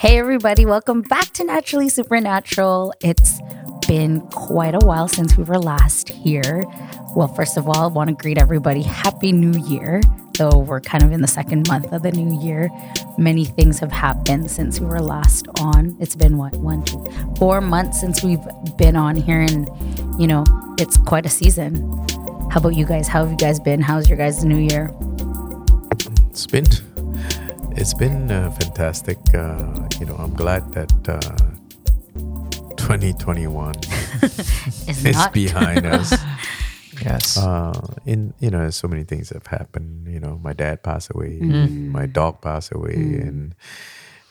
Hey, everybody, welcome back to Naturally Supernatural. It's been quite a while since we were last here. Well, first of all, I want to greet everybody Happy New Year. Though we're kind of in the second month of the new year, many things have happened since we were last on. It's been what, one, two, four months since we've been on here, and you know, it's quite a season. How about you guys? How have you guys been? How's your guys' new year? It's been it's been uh, fantastic. Uh, you know, I'm glad that uh, 2021 Is not behind us. Yes. Uh, in you know, so many things have happened. You know, my dad passed away, Mm. my dog passed away, and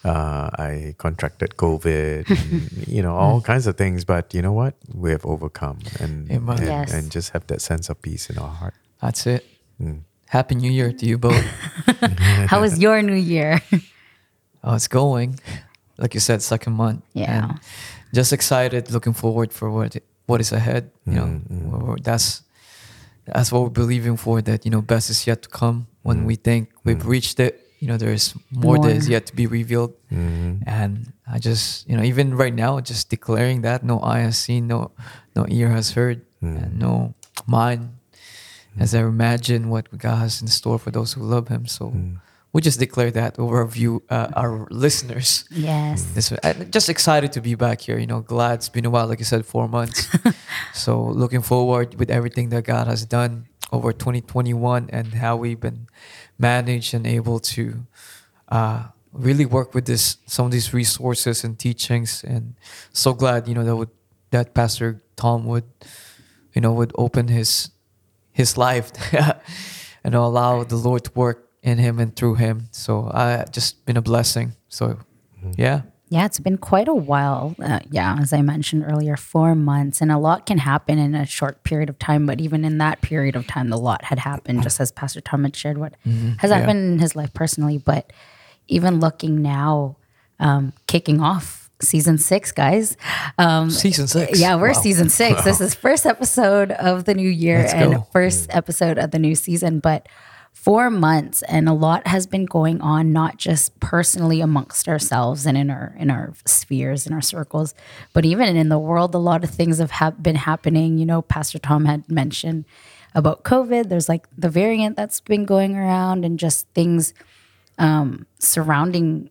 uh, I contracted COVID. and, you know, all kinds of things. But you know what? We have overcome, and and, Yes. and just have that sense of peace in our heart. That's it. Mm. Happy New Year to you both. How was your new year? oh, it's going. Like you said, second month. Yeah. And just excited, looking forward for what what is ahead. You know, Mm, We're- we're- that's that's what we're believing for. That you know, best is yet to come. When we think we've reached it, you know, there's more, that is yet to be revealed. Mhm. And I just, you know, even right now, just declaring that no eye has seen, no no ear has heard, and no mind has ever imagined what God has in store for those who love Him. So we just declare that over our view, uh, our listeners. Yes. This, I'm just excited to be back here. You know, glad it's been a while, like you said, four months. so looking forward with everything that God has done over 2021 and how we've been managed and able to uh, really work with this some of these resources and teachings. And so glad, you know, that would that Pastor Tom would, you know, would open his his life and allow the Lord to work in him and through him. So I just been a blessing. So yeah. Yeah, it's been quite a while. Uh, yeah, as I mentioned earlier, four months, and a lot can happen in a short period of time. But even in that period of time, a lot had happened, just as Pastor Tom had shared what has Yeah. happened in his life personally. But even looking now, um, kicking off season six, guys. Um, Season six. yeah, we're Wow. season six. This is first episode of the new year Let's and go. first episode of the new season. But four months and a lot has been going on, not just personally amongst ourselves and in our in our spheres, in our circles, but even in the world. A lot of things have hap been happening. You know, Pastor Tom had mentioned about COVID. There's like the variant that's been going around, and just things um, surrounding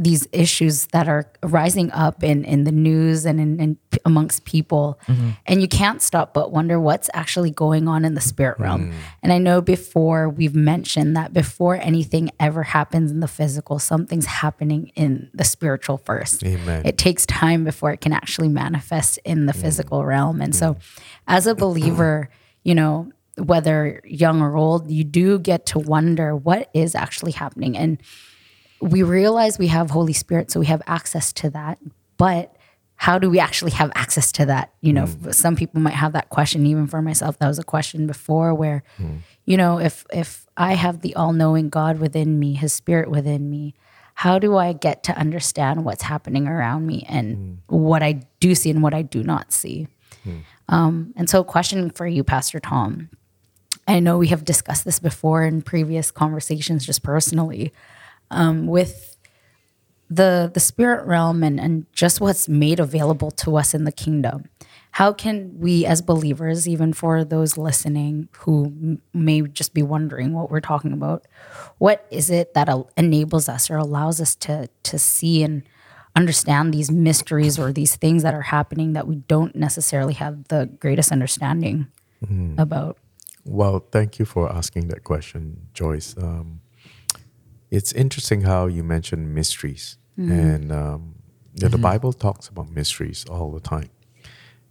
these issues that are rising up in, in the news and in, in amongst people. Mm-hmm. And you can't stop but wonder what's actually going on in the spirit realm. Mm. And i know before we've mentioned that before anything ever happens in the physical something's happening in the spiritual first. Amen. it takes time before it can actually manifest in the mm. physical realm. And so mm. as a believer you know whether young or old you do get to wonder what is actually happening. And we realize we have Holy Spirit, so we have access to that. But how do we actually have access to that? You know, mm. some people might have that question. Even for myself, that was a question before. Where, you know, if if I have the all-knowing God within me, His Spirit within me, how do I get to understand what's happening around me and mm. what I do see and what I do not see? Hmm. Um, and so, question for you, Pastor Tom. I know we have discussed this before in previous conversations, just personally um, with the the spirit realm and, and just what's made available to us in the kingdom. How can we, as believers, even for those listening who may just be wondering what we're talking about, what is it that enables us or allows us to to see and understand these mysteries or these things that are happening that we don't necessarily have the greatest understanding about? Well, thank you for asking that question, Joyce. Um, it's interesting how you mentioned mysteries, mm-hmm. and um, the mm-hmm. Bible talks about mysteries all the time,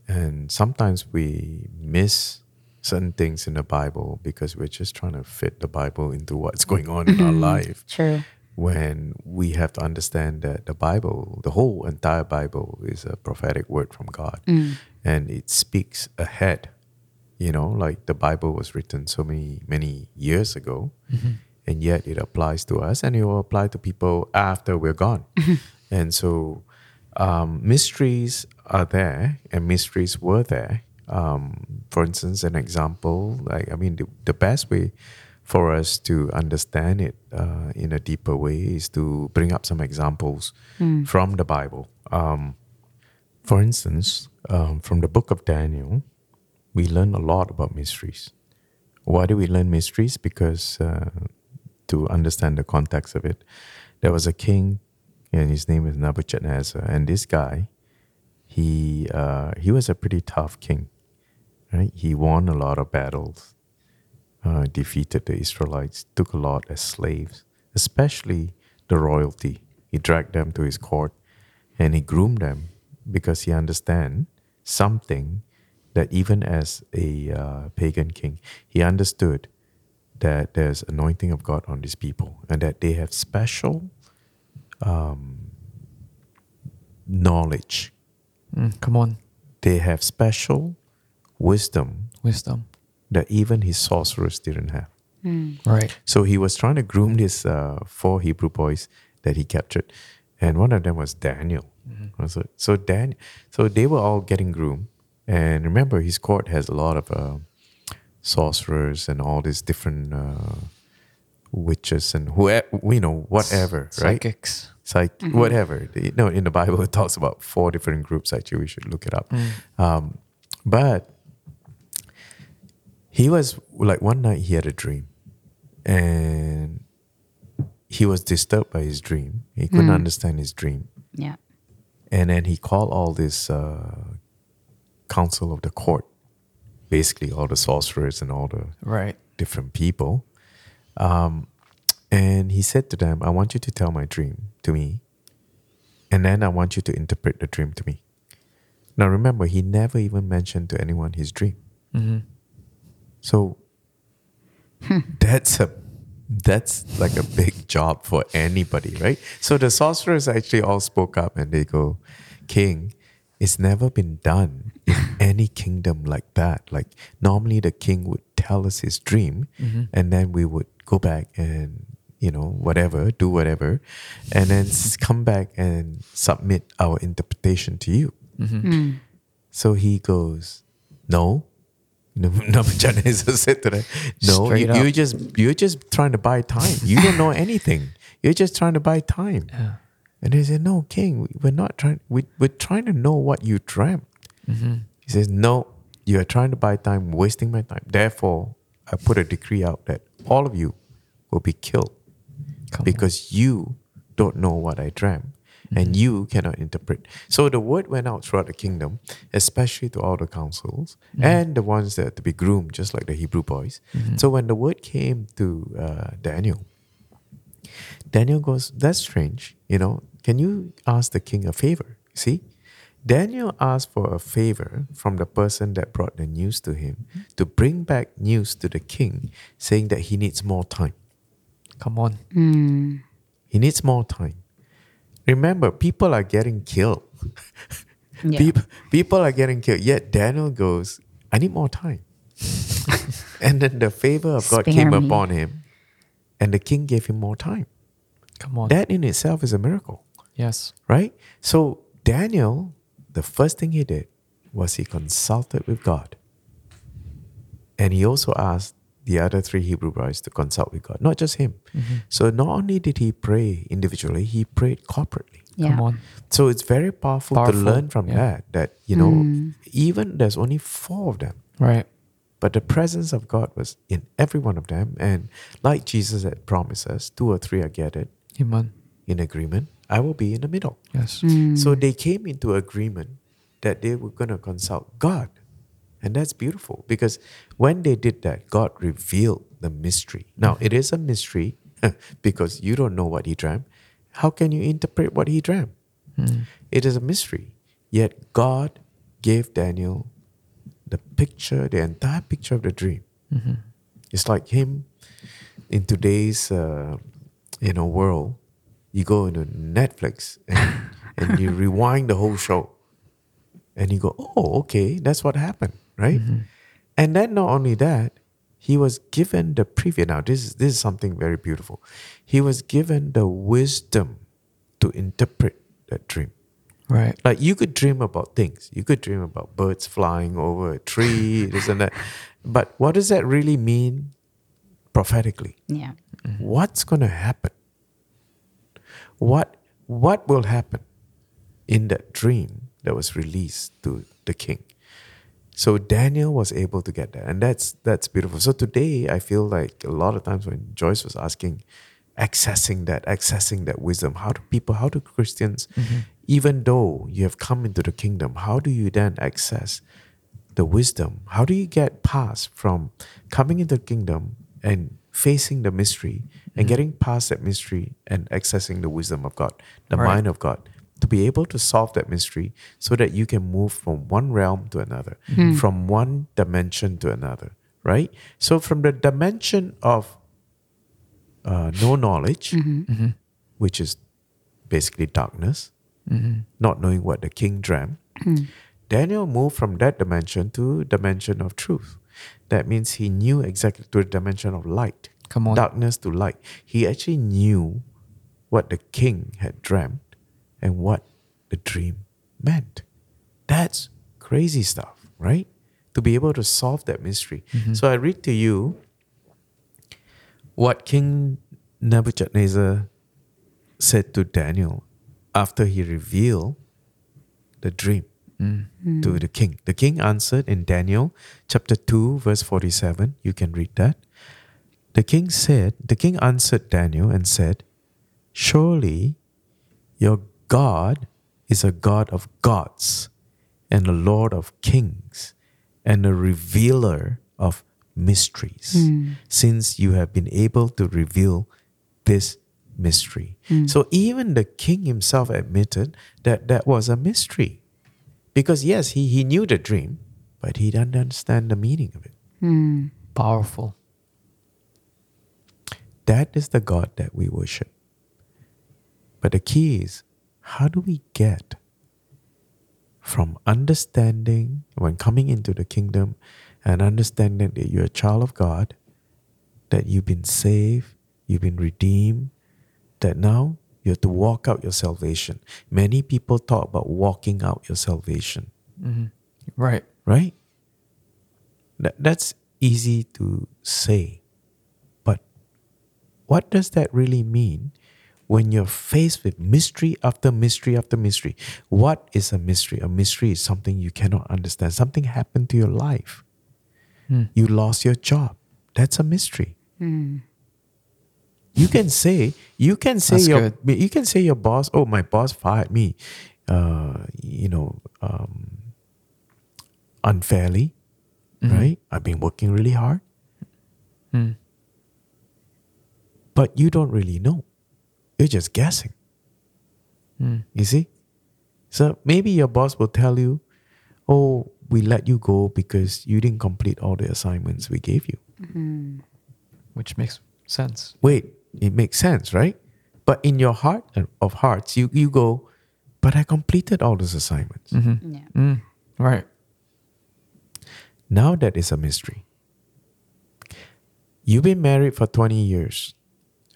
and sometimes we miss certain things in the Bible because we're just trying to fit the Bible into what's going on in our mm-hmm. life. True. When we have to understand that the Bible, the whole entire Bible, is a prophetic word from God, mm. and it speaks ahead. You know like the bible was written so many many years ago and yet it applies to us and it will apply to people after we're gone and so um, mysteries are there and mysteries were there um, for instance an example like i mean the, the best way for us to understand it uh, in a deeper way is to bring up some examples from the Bible. Um, for instance, um, from the book of Daniel, we learn a lot about mysteries. Why do we learn mysteries? Because uh, to understand the context of it, there was a king, and his name is Nebuchadnezzar, and this guy, he uh, he was a pretty tough king, right? He won a lot of battles, uh, defeated the Israelites, took a lot as slaves, especially the royalty. He dragged them to his court, and he groomed them because he understand something that even as a uh, pagan king, he understood that there's anointing of God on these people and that they have special um, knowledge. Mm, come on, They have special wisdom wisdom. that even his sorcerers didn't have. Right. So he was trying to groom these uh, four Hebrew boys that he captured, and one of them was Daniel. So, so Dan, so they were all getting groomed, and remember, his court has a lot of uh, sorcerers and all these different uh, witches and who you know whatever, right? Psychics. Psych, whatever. You know, in the Bible, it talks about four different groups. Actually, we should look it up. Um, but he was like one night he had a dream, and he was disturbed by his dream. He couldn't understand his dream, Yeah. and then he called all this uh, council of the court, basically all the sorcerers and all the Right. different people. Um, and he said to them, I want you to tell my dream to me. And then I want you to interpret the dream to me. Now remember, he never even mentioned to anyone his dream. Mm-hmm. So that's a that's like a big job for anybody, right? So the sorcerers actually all spoke up and they go, King, it's never been done in any kingdom like that. Like normally the king would tell us his dream mm-hmm. and then we would go back and you know whatever do whatever and then come back and submit our interpretation to you mm-hmm. hmm. so he goes no Nebuchadnezzar said to them, "No, Straight you, you're just you're just trying to buy time. You don't know anything. You're just trying to buy time." Yeah. And they said, "No, King, we- we're not trying. We, we're trying to know what you dreamt." Mm-hmm. He says, "No, you are trying to buy time, wasting my time. Therefore, I put a decree out that all of you will be killed Come on. because you don't know what I dreamt and you cannot interpret. So the word went out throughout the kingdom, especially to all the councils and the ones that to be groomed, just like the Hebrew boys. So when the word came to uh, Daniel, Daniel goes, That's strange. You know, can you ask the king a favor? See? Daniel asked for a favor from the person that brought the news to him to bring back news to the king saying that he needs more time. Come on. Mm. He needs more time. Remember, people are getting killed. Yeah. People, people are getting killed. Yet Daniel goes, I need more time. and then the favor of God Spare came me. upon him, and the king gave him more time. Come on. That in itself is a miracle, yes. right? So, Daniel, the first thing he did was he consulted with God. And he also asked the other three Hebrew boys to consult with God, not just him. Mm-hmm. So, not only did he pray individually, he prayed corporately. Yeah. Come on. So it's very powerful, to learn from yeah. that. That you know, Mm. even there's only four of them, Right. but the presence of God was in every one of them. And like Jesus had promised us, two or three are gathered Amen. in agreement. I will be in the middle. Yes. Mm. So they came into agreement that they were going to consult God, and that's beautiful because when they did that, God revealed the mystery. Now it is a mystery because you don't know what He dreamt. How can you interpret what He dreamt? Mm. It is a mystery. Yet God gave Daniel the picture, the entire picture of the dream. Mm-hmm. It's like him in today's uh, you know world. You go into Netflix and, and you rewind the whole show, and you go, "Oh, okay, that's what happened, right?" Mm-hmm. And then not only that, he was given the preview. Now this is this is something very beautiful. He was given the wisdom to interpret that dream. Right. Like you could dream about things. You could dream about birds flying over a tree, this and that. But what does that really mean prophetically. Yeah. Mm-hmm. What's going to happen? What what will happen in that dream that was released to the king? So Daniel was able to get that, and that's that's beautiful. So today I feel like a lot of times when Joyce was asking, accessing that, accessing that wisdom, how do people, how do Christians, mm-hmm. even though you have come into the kingdom, how do you then access the wisdom? How do you get past from coming into the kingdom and facing the mystery and mm-hmm. getting past that mystery and accessing the wisdom of God, the Right. mind of God, to be able to solve that mystery so that you can move from one realm to another, mm-hmm. from one dimension to another, right? So, from the dimension of uh, no knowledge, mm-hmm. which is basically darkness, not knowing what the king dreamt, Daniel moved from that dimension to dimension of truth. That means he knew exactly to the dimension of light, Come on. darkness to light. He actually knew what the king had dreamt and what the dream meant. That's crazy stuff, right? To be able to solve that mystery. Mm-hmm. So I read to you what King Nebuchadnezzar said to Daniel after he revealed the dream Mm. to the king. The king answered in Daniel chapter 2, verse 47. You can read that. The king said, The king answered Daniel and said, Surely your God is a God of gods and a Lord of kings and a revealer of mysteries, hmm. since you have been able to reveal this mystery. Hmm. So even the king himself admitted that that was a mystery. Because yes, he, he knew the dream, but he didn't understand the meaning of it. Hmm. Powerful. That is the God that we worship. But the key is how do we get from understanding when coming into the kingdom and understanding that you're a child of God, that you've been saved, you've been redeemed, that now you have to walk out your salvation. Many people talk about walking out your salvation, mm-hmm. Right. right? That, that's easy to say. But what does that really mean when you're faced with mystery after mystery after mystery? What is a mystery? A mystery is something you cannot understand. Something happened to your life. Hmm. You lost your job. That's a mystery. Hmm. You can say you can say That's your good. you can say your boss. Oh, my boss fired me. Uh, you know, um, unfairly, right? I've been working really hard, Mm. but you don't really know. You're just guessing. Mm. You see? So maybe your boss will tell you, "Oh, we let you go because you didn't complete all the assignments we gave you." Which makes sense. Wait, it makes sense, right? But in your heart uh, of hearts, you you go, "But I completed all those assignments." Mm-hmm. Yeah. Mm. Right. Now that is a mystery. You've been married for 20 years,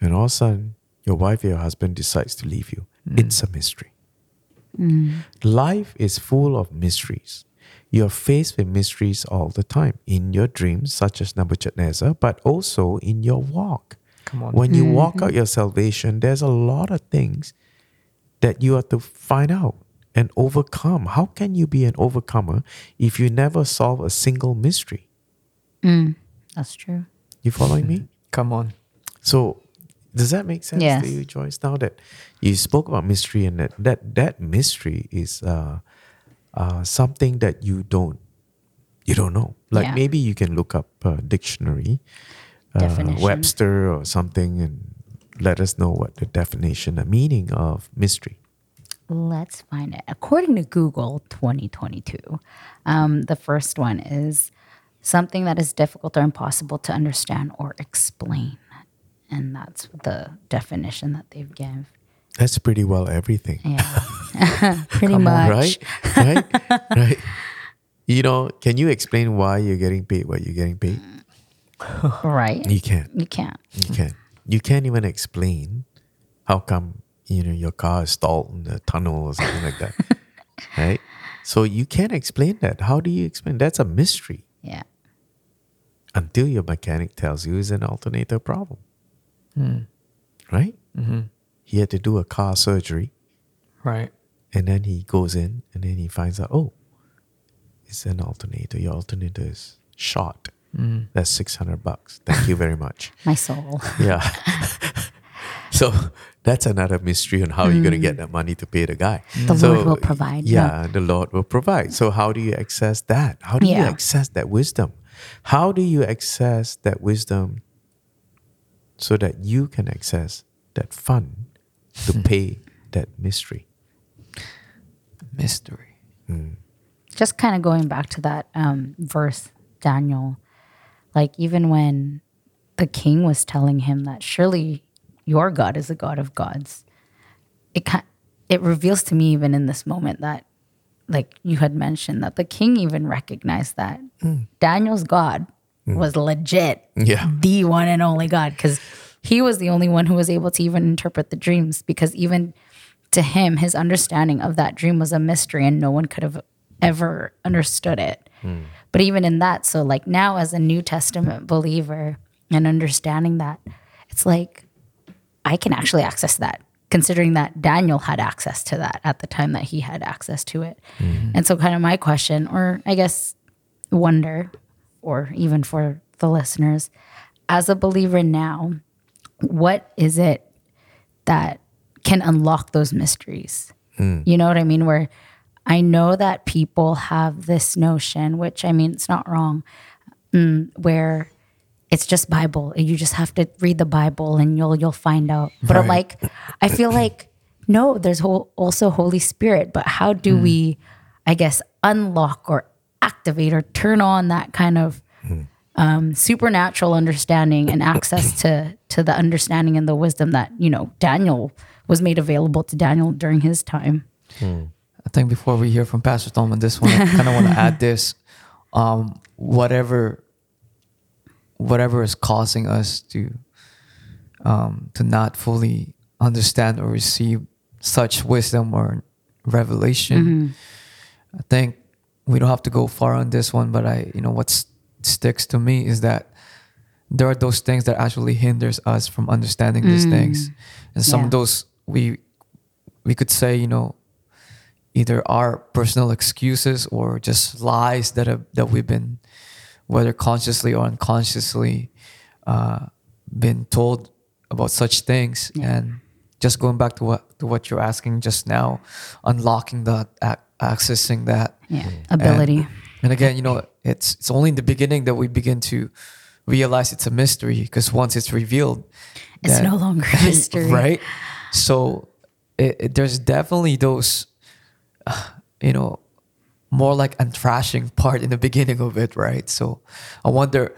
and all of a sudden, your wife or your husband decides to leave you. Mm. It's a mystery. Mm. Life is full of mysteries. You're faced with mysteries all the time in your dreams, such as Nebuchadnezzar, but also in your walk. Come on. When you walk out your salvation, there's a lot of things that you have to find out and overcome. How can you be an overcomer if you never solve a single mystery? Mm, that's true. You following me? Come on. So does that make sense Yes. to you, Joyce? Now that you spoke about mystery and that that, that mystery is uh, uh, something that you don't you don't know. Like Yeah. maybe you can look up a dictionary, uh, Webster or something, and let us know what the definition, the meaning of mystery. Let's find it. According to Google 2022, um, the first one is something that is difficult or impossible to understand or explain. And that's the definition that they've given. That's pretty well everything. Yeah. Pretty Come on, much. right? right? right? You know, can you explain why you're getting paid what you're getting paid? Right. You can't. You can't. You can't. You can't even explain how come you know your car is stalled in the tunnel or something like that, right? So you can't explain that. How do you explain? That's a mystery. Yeah. until your mechanic tells you it's an alternator problem, Mm. right? Mm-hmm. He had to do a car surgery, Right. and then he goes in, and then he finds out, oh, it's an alternator. Your alternator is short. Mm. That's six hundred bucks. Thank you very much. My soul. Yeah. so that's another mystery on how you're going to get that money to pay the guy. The So, Lord will provide. Yeah, the Lord will provide. So how do you access that? How do you access that wisdom? How do you access that wisdom so that you can access that fund to pay that mystery? Mystery. just kind of going back to that um, verse, Daniel, like even when the king was telling him that surely your God is a God of gods, it it reveals to me even in this moment that, like you had mentioned, that the king even recognized that hmm. Daniel's God hmm. was legit, Yeah. the one and only God, because he was the only one who was able to even interpret the dreams. Because even to him, his understanding of that dream was a mystery, and no one could have ever understood it. Hmm. But even in that, so like now as a New Testament believer and understanding that, it's like I can actually access that, considering that Daniel had access to that at the time that he had access to it. Mm-hmm. And so, kind of my question, or I guess wonder, or even for the listeners, as a believer now, what is it that can unlock those mysteries? Mm. You know what I mean? Where I know that people have this notion, which I mean, it's not wrong, mm, where it's just Bible. You just have to read the Bible and you'll you'll find out. But I'm Right. like, I feel like no, there's whole, also Holy Spirit. But how do we, I guess, unlock or activate or turn on that kind of um, supernatural understanding and access to to the understanding and the wisdom that you know Daniel was made available to Daniel during his time. I think before we hear from Pastor Tom on this one, I kind of want to add this. Um, whatever, whatever is causing us to, um, to not fully understand or receive such wisdom or revelation, I think we don't have to go far on this one. But I, you know, what sticks to me is that there are those things that actually hinders us from understanding these things, and some Yeah. of those we we could say, you know, either our personal excuses or just lies that have that we've been, whether consciously or unconsciously, uh, been told about such things. And just going back to what to what you're asking just now, unlocking that, ac- accessing that Yeah, ability. and, and again, you know, it's it's only in the beginning that we begin to realize it's a mystery because once it's revealed, It's then- no longer a mystery. right? So it, it- there's definitely those, you know, more like a thrashing part in the beginning of it, right? So I wonder,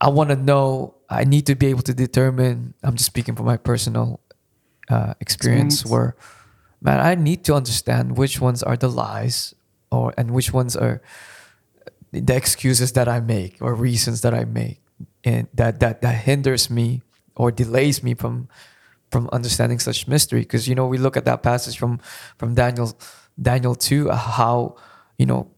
I want to know. I need to be able to determine. I'm just speaking from my personal uh, experience, Experience. where, man, I need to understand which ones are the lies, or and which ones are the excuses that I make or reasons that I make, and that that that hinders me or delays me from from understanding such mystery. Because you know we look at that passage from from Daniel Daniel two, uh, how you know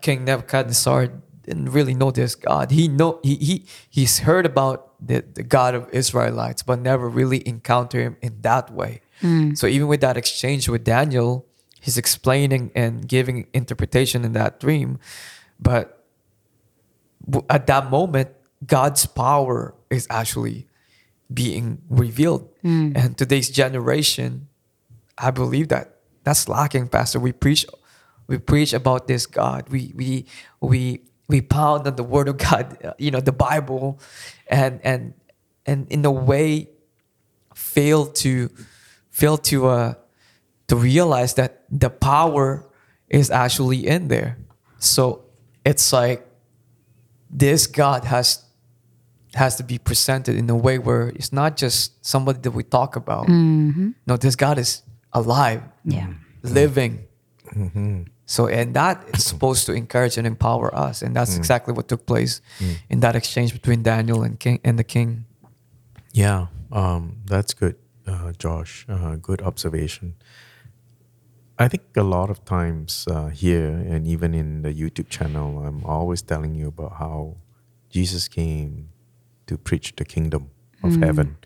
King Nebuchadnezzar didn't really know this God. He know he he he's heard about the, the God of Israelites, but never really encountered him in that way. So even with that exchange with Daniel, he's explaining and giving interpretation in that dream, but at that moment, God's power is actually being revealed. And today's generation, I believe that that's lacking, Pastor. We preach, we preach about this God. We we we we pound on the Word of God, uh, you know, the Bible, and and and in a way, fail to fail to uh to realize that the power is actually in there. So it's like this God has has to be presented in a way where it's not just somebody that we talk about. No, this God is alive, Yeah. living. So and that is supposed to encourage and empower us, and that's exactly what took place in that exchange between Daniel and king and the king. Yeah, um, that's good, uh, Josh. Uh, good observation. I think a lot of times uh, here and even in the YouTube channel, I'm always telling you about how Jesus came to preach the kingdom of heaven.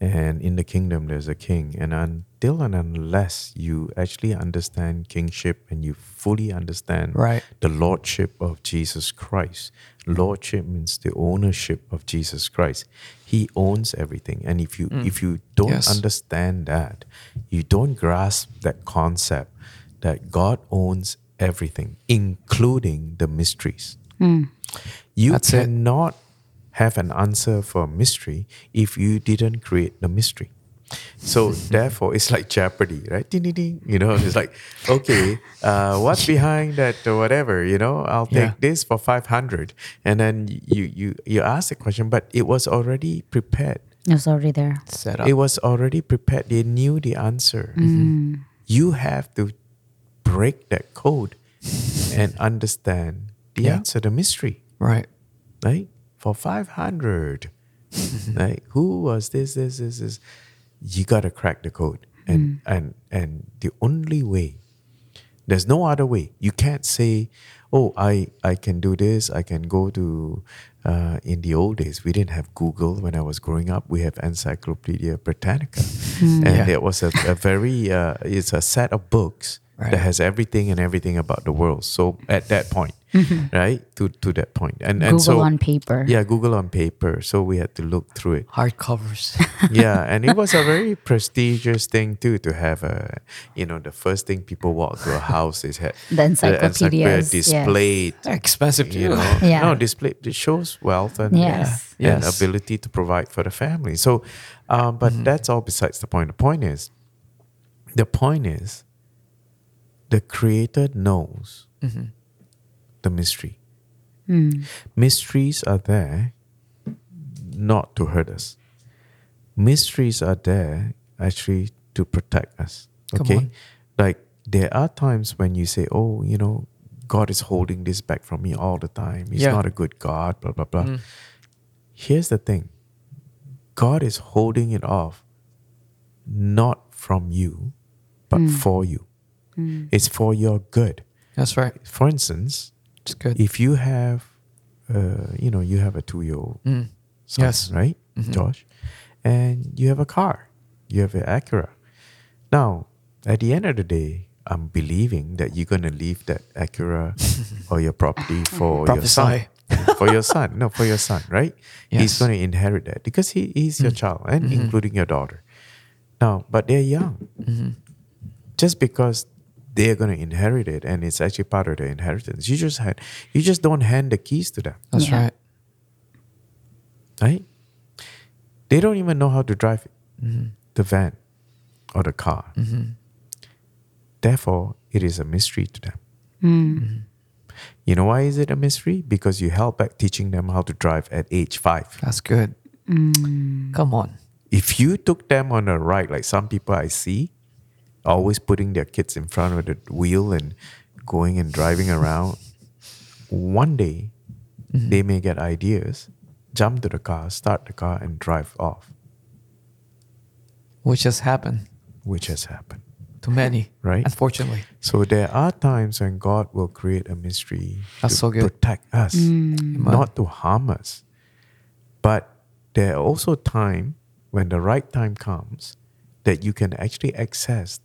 And in the kingdom, there's a king. And until and unless you actually understand kingship and you fully understand Right. the lordship of Jesus Christ, lordship means the ownership of Jesus Christ. He owns everything. And if you mm. if you don't Yes. understand that, you don't grasp that concept that God owns everything, including the mysteries. Mm. You That's it. Cannot have an answer for a mystery if you didn't create the mystery. So therefore, it's like Jeopardy, right? Ding, ding, ding. You know, it's like, okay, uh, what's behind that or whatever? You know, I'll take Yeah. this for five hundred, and then you you you ask the question, but it was already prepared. It was already there. Set up. It was already prepared. They knew the answer. You have to break that code and understand the Yeah. answer, the mystery right. right? For 500. like Who was this, this, this, this? You got to crack the code. And, and, and the only way, there's no other way. You can't say, oh, I, I can do this. I can go to, uh, in the old days, we didn't have Google when I was growing up. We have Encyclopedia Britannica. And Yeah. it was a, a very, uh, it's a set of books Right. that has everything and everything about the world. So at that point, right? To, to that point. And, and so, on paper. yeah, Google on paper. So we had to look through it. Hardcovers. yeah, and it was a very prestigious thing too to have a, you know, the first thing people walk to a house is had The encyclopedias, yes. displayed. Expensive You know, Yeah. no, display it shows wealth and Yes. and Yes. ability to provide for the family. So, um, but Mm-hmm. that's all besides the point. The point is, the point is, the Creator knows Mm-hmm. the mystery. Mysteries are there not to hurt us. Mysteries are there actually to protect us. Okay? Like there are times when you say, Oh, you know, God is holding this back from me all the time. He's Yeah. not a good God, blah, blah, blah. Mm. Here's the thing God is holding it off not from you, but for you. It's for your good. That's right. For instance, It's good. if you have, uh, you know, you have a two-year-old Mm. son, Yes. right, Mhm. Josh, and you have a car, you have an Acura. Now, at the end of the day, I'm believing that you're gonna leave that Acura or your property for your son, for your son, no, for your son, right? He's gonna inherit that because he, he's your child, and Mhm. including your daughter. Now, but they're young. Mhm. Just because they're gonna inherit it, and it's actually part of the inheritance, you just had, you just don't hand the keys to them That's Yeah. right. right? They don't even know how to drive Mhm. the van or the car. Mhm. Therefore, it is a mystery to them. Mm. You know why is it a mystery? Because you held back teaching them how to drive at age five. That's good. Mm. Come on. If you took them on a ride, like some people I see, always putting their kids in front of the wheel and going and driving around, one day Mhm. they may get ideas, jump to the car, start the car, and drive off, Which has happened which has happened. to many, Right. Unfortunately. So there are times when God will create a mystery That's to so good. protect us, Amen. not to harm us. But there are also time when the right time comes that you can actually access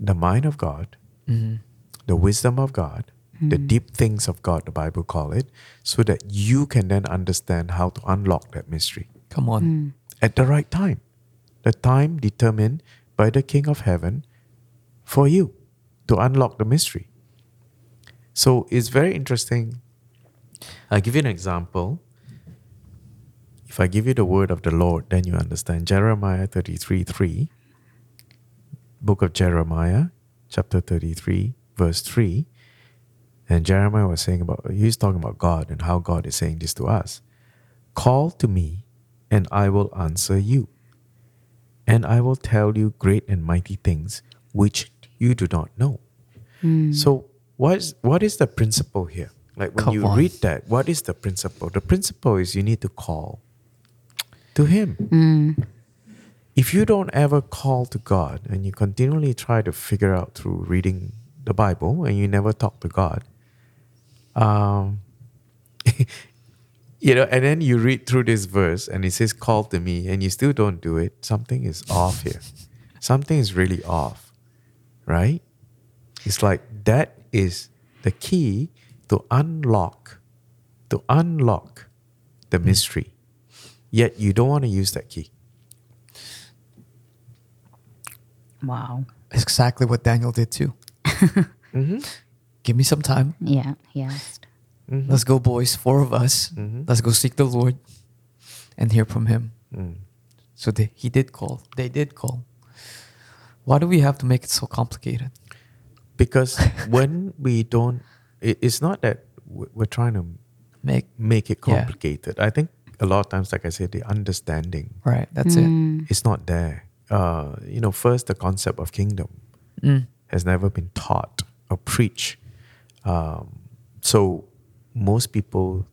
the mind of God, Mhm. the wisdom of God, the deep things of God, the Bible call it, so that you can then understand how to unlock that mystery Come on. Mm. at the right time. The time determined by the King of Heaven for you to unlock the mystery. So it's very interesting. I'll give you an example. If I give you the word of the Lord, then you understand. Jeremiah 33 3, book of Jeremiah, chapter 33, verse 3. And Jeremiah was saying about, he's talking about God and how God is saying this to us. Call to me, and I will answer you. And I will tell you great and mighty things which you do not know. Mm. So, what is, what is the principle here? Like when Come you on. read that, what is the principle? The principle is you need to call to Him. Mm. If you don't ever call to God and you continually try to figure out through reading the Bible and you never talk to God, um, You know, and then you read through this verse and it says, Call to me, and you still don't do it. Something is off here. Something is really off, right? It's like that is the key to unlock, to unlock the mystery. Yet you don't want to use that key. Wow. It's exactly what Daniel did too. Mm-hmm. Give me some time. Yeah, he asked. Mm-hmm. Let's go, boys. Four of us. Mm-hmm. Let's go seek the Lord and hear from Him. Mm. So they, he did call. They did call. Why do we have to make it so complicated? Because when we don't, it, it's not that we- we're trying to Make make it Yeah. complicated. I think a lot of times, like I said, the understanding right. That's Mm. It's not there. Uh, you know, first the concept of kingdom. Mm. has never been taught or preached. Um, so most people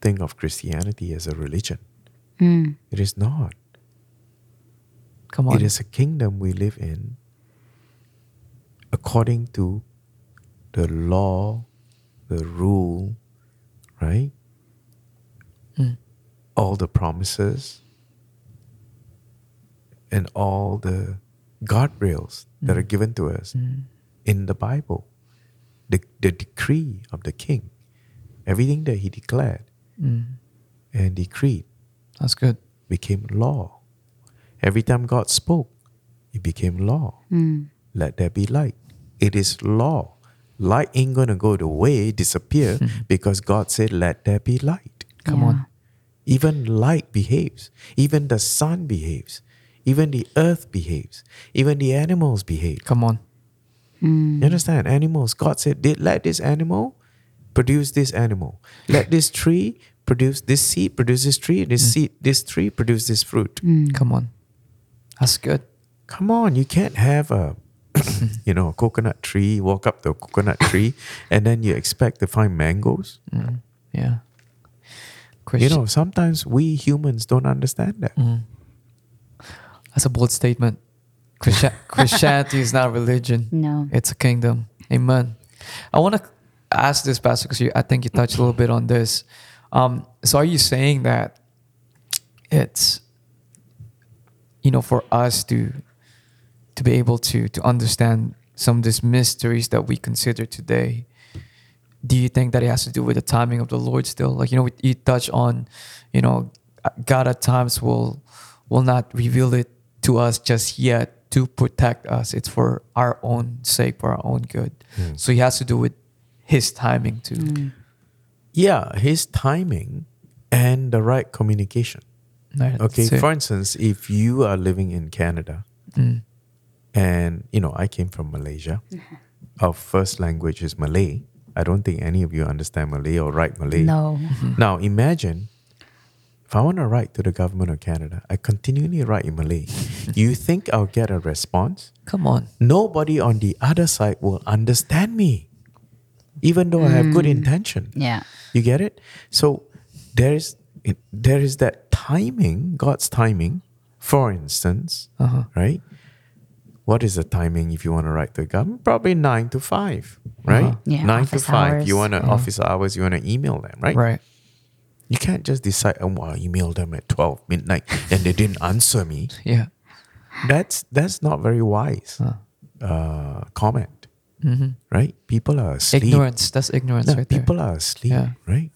think of Christianity as a religion. Mm. It is not. Come on. It is a kingdom we live in according to the law, the rule, right? Mm. All the promises and all the guardrails that are given to us Mm. in the Bible. The, the decree of the king, everything that he declared Mm. and decreed That's good. became law. Every time God spoke, it became law. Mm. Let there be light. It is law. Light ain't gonna go the way, disappear, because God said, Let there be light. Come Yeah. on. Even light behaves. Even the sun behaves. Even the earth behaves. Even the animals behave. Come on. Mm. You understand? Animals. God said, "Did let this animal produce this animal. Let this tree produce this seed, produce this tree, this seed, this tree produce this fruit." Mm. Come on. That's good. Come on, you can't have a you know, a coconut tree, walk up the coconut tree, and then you expect to find mangoes. Mm. Yeah. You know, sometimes we humans don't understand that. That's a bold statement. Christianity is not a religion. No. It's a kingdom. Amen. I want to ask this, Pastor, because I think you touched a little bit on this. Um, so, are you saying that it's, you know, for us to to be able to to understand some of these mysteries that we consider today? Do you think that it has to do with the timing of the Lord still? Like you know, you touch on, you know, God at times will will not reveal it to us just yet to protect us. It's for our own sake, for our own good. Hmm. So he has to do with his timing too. Mm. Yeah, his timing and the right communication. Right, Okay, that's for instance, if you are living in Canada Mm. and you know, I came from Malaysia. Our first language is Malay. I don't think any of you understand Malay or write Malay. No. Now imagine if I want to write to the government of Canada, I continually write in Malay. you think I'll get a response? Come on. Nobody on the other side will understand me, even though I have good intention. Yeah. You get it? So there is there is that timing, God's timing. For instance, Uh-huh. right? What is the timing if you want to write to the government? Probably nine to five, right? Uh-huh. Yeah, nine to five. You want to Uh-huh. office hours. You want to email them, right? Right. You can't just decide. Oh, well, I emailed them at twelve midnight and they didn't answer me. Yeah. That's that's not very wise. Uh, Uh, comment, mhm. right? People are asleep. Ignorance. That's ignorance No, right there. people are asleep, Yeah. right?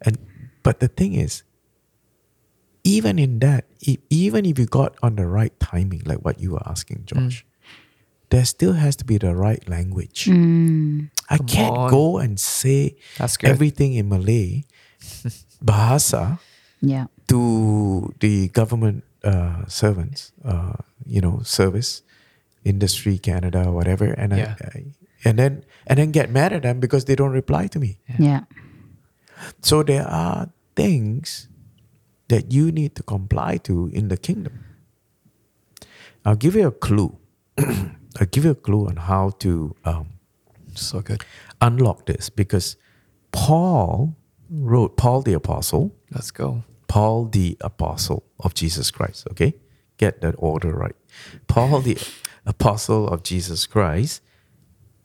And but the thing is, even in that, even if you got on the right timing, like what you were asking, Mm. There still has to be the right language. Mm. I Come can't on. go and say everything in Malay, bahasa, Yeah. to the government uh, servants, uh, you know, service industry, Canada, whatever, and Yeah. I, I, and then and then get mad at them because they don't reply to me. Yeah. So there are things that you need to comply to in the kingdom. I'll give you a clue. I'll give you a clue on how to um, so good. unlock this because Paul wrote, Paul the apostle, Let's go. Paul the apostle of Jesus Christ, okay? Get that order right. Paul the apostle of Jesus Christ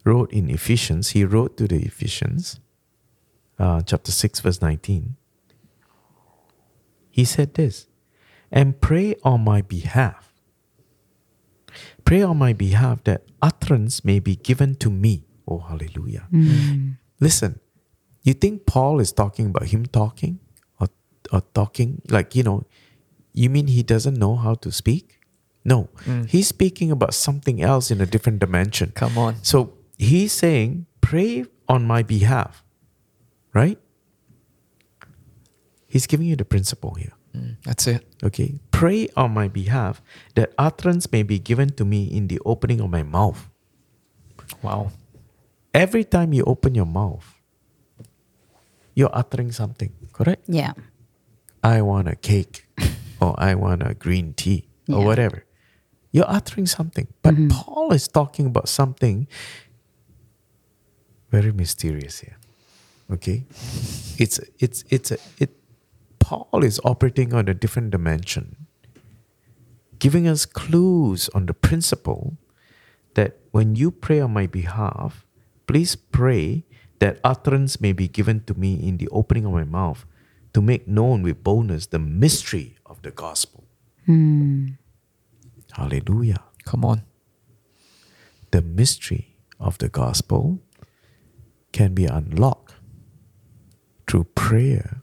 wrote in Ephesians, he wrote to the Ephesians, uh, chapter 6, verse 19. he said this, and pray on my behalf. Pray on my behalf that utterance may be given to me. Oh, hallelujah. Listen, you think Paul is talking about him talking or, or talking? Like, you know, you mean he doesn't know how to speak? No, he's speaking about something else in a different dimension. Come on. So he's saying, pray on my behalf, right? He's giving you the principle here. Mm, that's it. Okay. Pray on my behalf that utterance may be given to me in the opening of my mouth. Wow. Every time you open your mouth, you're uttering something, correct? Yeah. I want a cake or I want a green tea or Yeah. whatever. You're uttering something. But mm-hmm. Paul is talking about something very mysterious here. Okay? It's it's it's a it Paul is operating on a different dimension, giving us clues on the principle that when you pray on my behalf, please pray that utterance may be given to me in the opening of my mouth to make known with boldness the mystery of the gospel. Hmm. Hallelujah. Come on. The mystery of the gospel can be unlocked through prayer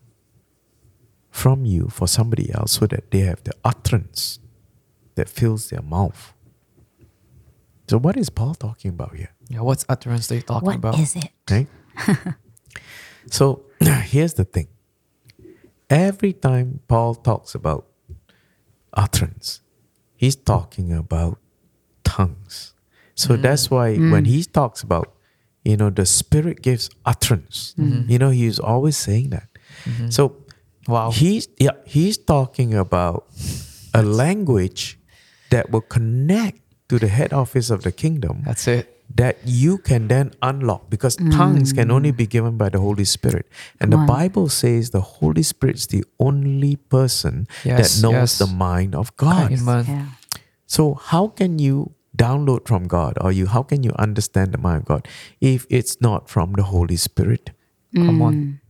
from you for somebody else so that they have the utterance that fills their mouth. So, what is Paul talking about here? Yeah, what's utterance that you're talking about? What is it? Right? so here's the thing. Every time Paul talks about utterance, he's talking about tongues. So mm. that's why mm. when he talks about, you know, the Spirit gives utterance, mm-hmm. you know, he's always saying that. Mm-hmm. So Wow. he's yeah, he's talking about a language that will connect to the head office of the kingdom That's it. That you can then unlock because mm. tongues can only be given by the Holy Spirit. And the on. Bible says the Holy Spirit's the only person Yes, that knows yes. the mind of God. Yeah. So how can you download from God or you how can you understand the mind of God if it's not from the Holy Spirit? Come on. Mm.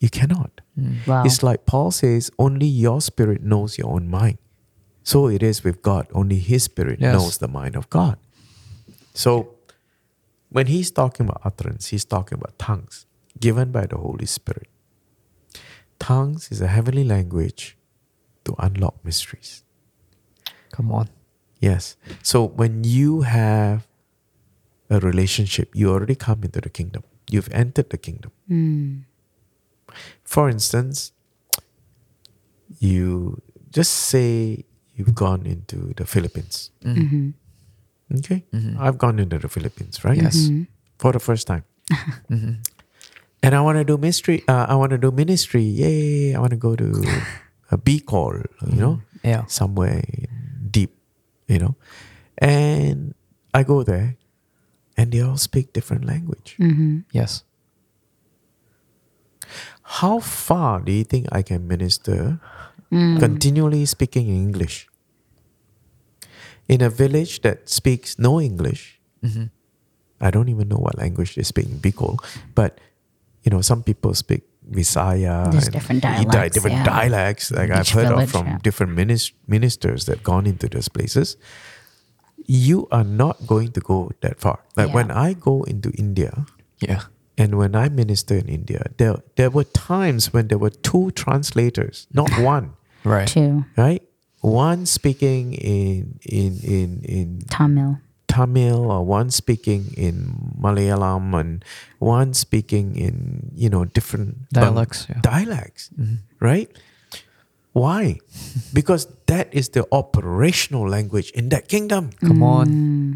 You cannot. Mm. Wow. It's like Paul says, only your spirit knows your own mind. So it is with God. Only his spirit Yes. knows the mind of God. So when he's talking about utterance, he's talking about tongues given by the Holy Spirit. Tongues is a heavenly language to unlock mysteries. Come on. Yes. So when you have a relationship, you already come into the kingdom. You've entered the kingdom. Mm. For instance, you just say you've gone into the Philippines. Mm-hmm. Okay? I've gone into the Philippines, right? Yes. For the first time. Mhm. And I want to do ministry. Uh, I want to do ministry. Yay! I want to go to a Bicol, you know, Yeah. somewhere deep, you know. And I go there, and they all speak different language. Mm-hmm. Yes. How far do you think I can minister Mm. continually speaking in English? In a village that speaks no English, hmm I don't even know what language they speak in Bicol, but you know, some people speak Visaya. There's and different di- dialects, different yeah. dialects like I've heard village, of from yeah. different minis- ministers that gone into those places. You are not going to go that far. Like Yeah. when I go into India, Yeah. and when I minister in India, there there were times when there were two translators, not one, Right. Two. right? One speaking in in in in Tamil. Tamil or one speaking in Malayalam and one speaking in you know different Bang- Dialects, yeah. dialects, Mhm. right? Why? because that is the operational language in that kingdom. Come on. Mm.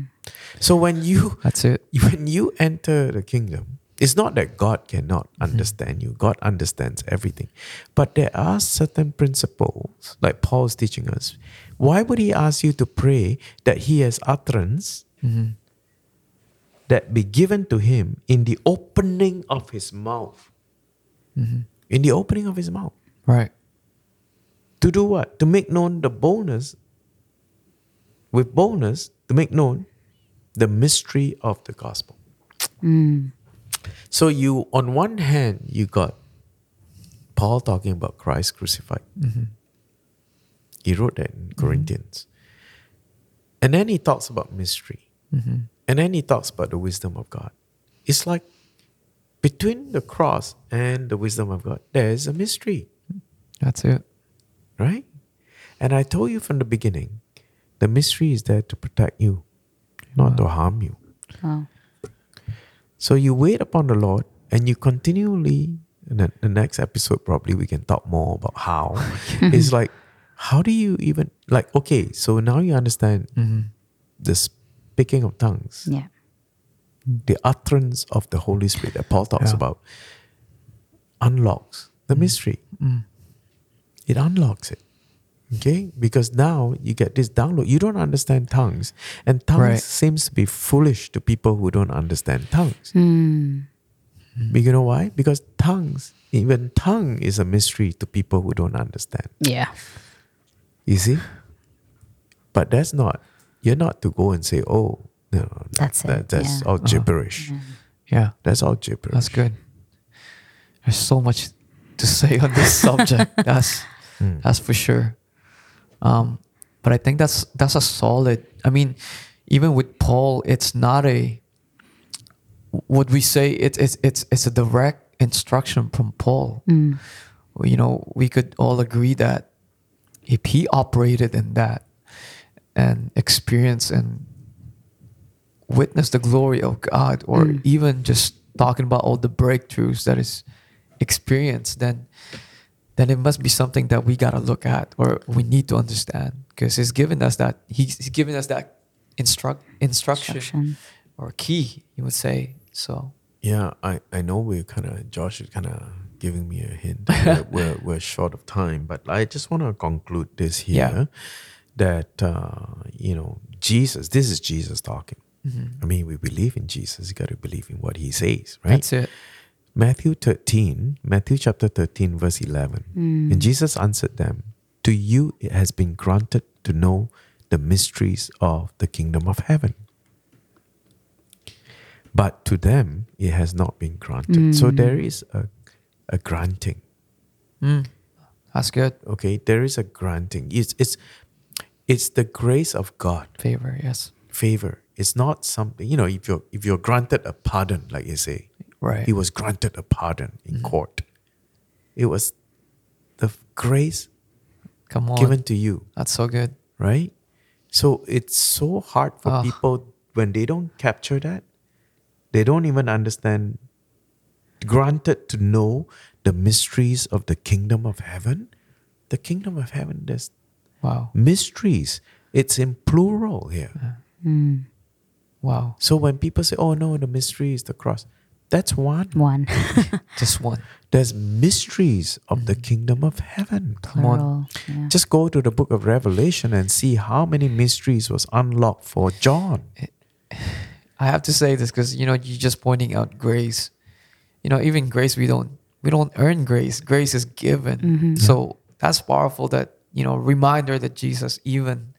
So when you That's it. when you enter the kingdom, it's not that God cannot understand you. God understands everything. But there are certain principles, like Paul's teaching us. Why would he ask you to pray that he has utterance hmm that be given to him in the opening of his mouth? hmm In the opening of his mouth. Right. To do what? To make known the bonus, with bonus, to make known the mystery of the gospel. Mm. So you, on one hand, you got Paul talking about Christ crucified. Mm-hmm. He wrote that in mm-hmm. Corinthians. And then he talks about mystery. Mm-hmm. And then he talks about the wisdom of God. It's like between the cross and the wisdom of God, there's a mystery, That's it. right? And I told you from the beginning, the mystery is there to protect you, not to harm you. Wow. So you wait upon the Lord and you continually, in the, the next episode, probably we can talk more about how. it's like, how do you even, like, okay, so now you understand mm-hmm. the speaking of tongues, Yeah. the utterance of the Holy Spirit that Paul talks Yeah. about unlocks the mystery. Mm. It unlocks it. Okay? Because now you get this download. You don't understand tongues. And tongues Right. seems to be foolish to people who don't understand tongues. But you know why? Because tongues, even tongue is a mystery to people who don't understand. Yeah. You see? But that's not, you're not to go and say, oh, no, That's that, it, That's yeah. all gibberish. Yeah. That's all gibberish. That's good. There's so much to say on this subject. That's Mm. that's for sure. Um, but I think that's that's a solid. I mean, even with Paul, it's not a. Would we say it's it's it's it's a direct instruction from Paul? Mm. You know, we could all agree that if he operated in that and experienced and witnessed the glory of God, or Mm. even just talking about all the breakthroughs that is experienced, then then it must be something that we gotta look at or we need to understand because he's given us that he's, he's given us that instruct instruction, Instruction. or key, you would say. So Yeah, I, I know we're kind of, Josh is kind of giving me a hint. we're, we're, we're short of time, but I just want to conclude this here Yeah. that, uh, you know, Jesus, this is Jesus talking. I mean, we believe in Jesus. You got to believe in what he says, right? that's it. Matthew 13, Matthew chapter 13, verse 11. And Jesus answered them, To you it has been granted to know the mysteries of the kingdom of heaven. But to them it has not been granted. So there is a, a granting. Mm. That's good. Okay, there is a granting. It's it's it's the grace of God, Favor, yes. favor. It's not something, you know, if you're if you're granted a pardon, like you say, Right. he was granted a pardon in court. It was the grace Come on. given to you, That's so good. right? So it's so hard for Ah. people when they don't capture that, they don't even understand. Granted to know the mysteries of the kingdom of heaven. The kingdom of heaven, there's Wow. mysteries. It's in plural here. Wow. So when people say, oh no, the mystery is the cross, that's one. One. Just one. There's mysteries of the kingdom of heaven. Come on. Plural. Yeah. Just go to the book of Revelation and see how many mysteries was unlocked for John. I have to say this because you know you're just pointing out grace. You know, even grace we don't we don't earn grace. Grace is given. Mm-hmm. So that's powerful. That you know reminder that Jesus even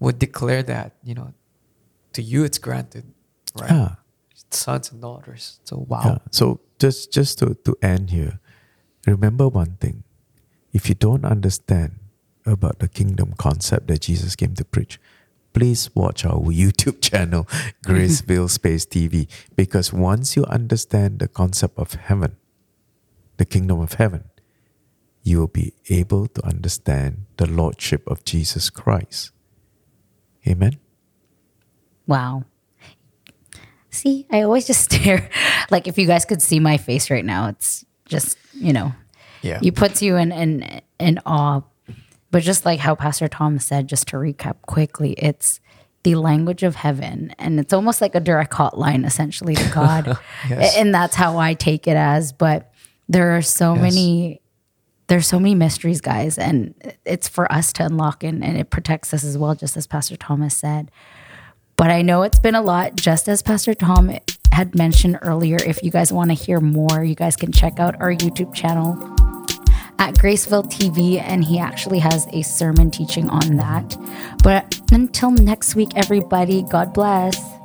would declare that you know to you it's granted, right? Yeah. Sons and daughters. So wow. Yeah. So just just to, to end here, remember one thing. If you don't understand about the kingdom concept that Jesus came to preach, please watch our YouTube channel, Graceville Space TV. Because once you understand the concept of heaven, the kingdom of heaven, you will be able to understand the lordship of Jesus Christ. Amen. Wow. See, I always just stare. Like if you guys could see my face right now, it's just, you know, Yeah. you puts you in in in awe. But just like how Pastor Tom said, just to recap quickly, it's the language of heaven, and it's almost like a direct hotline, essentially, to God, Yes. and that's how I take it as. But there are so Yes. many, there's so many mysteries, guys, and it's for us to unlock, and, and it protects us as well, just as Pastor Thomas said. But I know it's been a lot, just as Pastor Tom had mentioned earlier. If you guys want to hear more, you guys can check out our YouTube channel at Graceville TV, and he actually has a sermon teaching on that. But until next week, everybody, God bless.